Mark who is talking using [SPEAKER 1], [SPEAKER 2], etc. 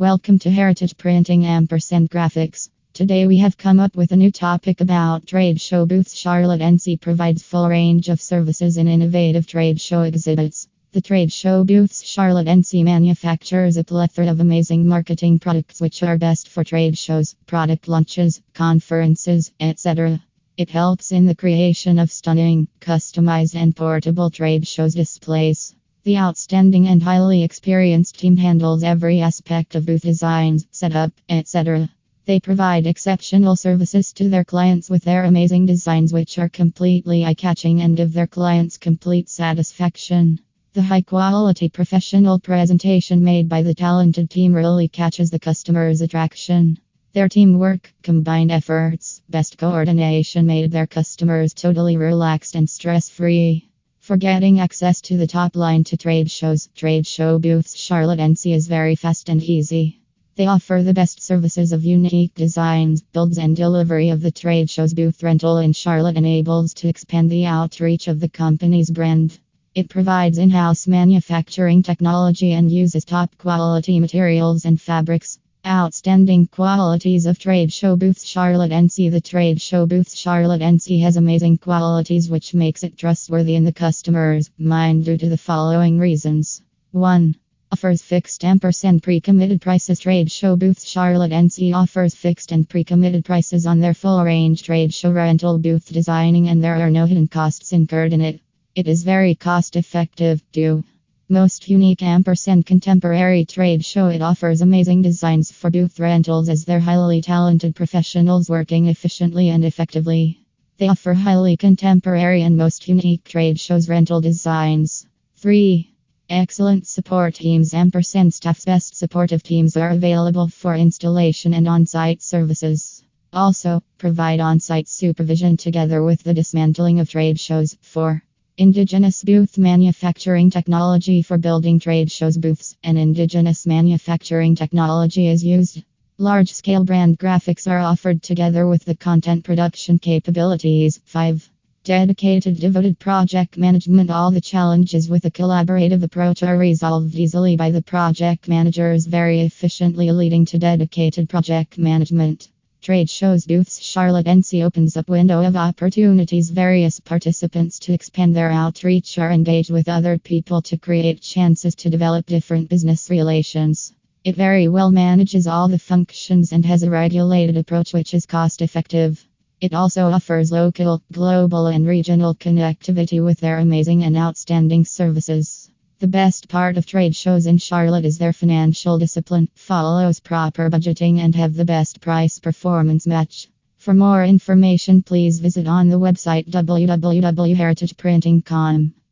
[SPEAKER 1] Welcome to Heritage Printing Ampersand Graphics. Today we have come up with a new topic about trade show booths. Charlotte NC provides full range of services in innovative trade show exhibits. The trade show booths Charlotte NC manufactures a plethora of amazing marketing products which are best for trade shows, product launches, conferences, etc. It helps in the creation of stunning, customized and portable trade shows displays. The outstanding and highly experienced team handles every aspect of booth designs, setup, etc. They provide exceptional services to their clients with their amazing designs, which are completely eye catching and give their clients complete satisfaction. The high quality professional presentation made by the talented team really catches the customer's attraction. Their teamwork, combined efforts, best coordination made their customers totally relaxed and stress free. For getting access to the top line to trade shows, trade show booths, Charlotte NC is very fast and easy. They offer the best services of unique designs, builds, and delivery of the trade shows. Booth rental in Charlotte enables to expand the outreach of the company's brand. It provides in house manufacturing technology and uses top quality materials and fabrics. Outstanding qualities of trade show booths Charlotte NC The trade show booths Charlotte NC has amazing qualities which makes it trustworthy in the customer's mind due to the following reasons. 1. Offers fixed ampersand pre-committed prices Trade show booths Charlotte NC offers fixed and pre-committed prices on their full range trade show rental booth designing and there are no hidden costs incurred in it. It is very cost effective too. Most unique ampersand contemporary trade show it offers amazing designs for booth rentals as they're highly talented professionals working efficiently and effectively. They offer highly contemporary and most unique trade shows rental designs. 3. Excellent support teams ampersand staff's best supportive teams are available for installation and on-site services. Also, provide on-site supervision together with the dismantling of trade shows. 4. Indigenous booth manufacturing technology for building trade shows booths and indigenous manufacturing technology is used. Large scale brand graphics are offered together with the content production capabilities. 5. Dedicated devoted project management. All the challenges with a collaborative approach are resolved easily by the project managers, very efficiently leading to dedicated project management. Trade shows booths Charlotte NC opens up window of opportunities various participants to expand their outreach or engage with other people to create chances to develop different business relations. It very well manages all the functions and has a regulated approach which is cost effective. It also offers local, global and regional connectivity with their amazing and outstanding services. The best part of trade shows in Charlotte is their financial discipline, follows proper budgeting, and have the best price performance match. For more information, please visit on the website www.heritageprinting.com.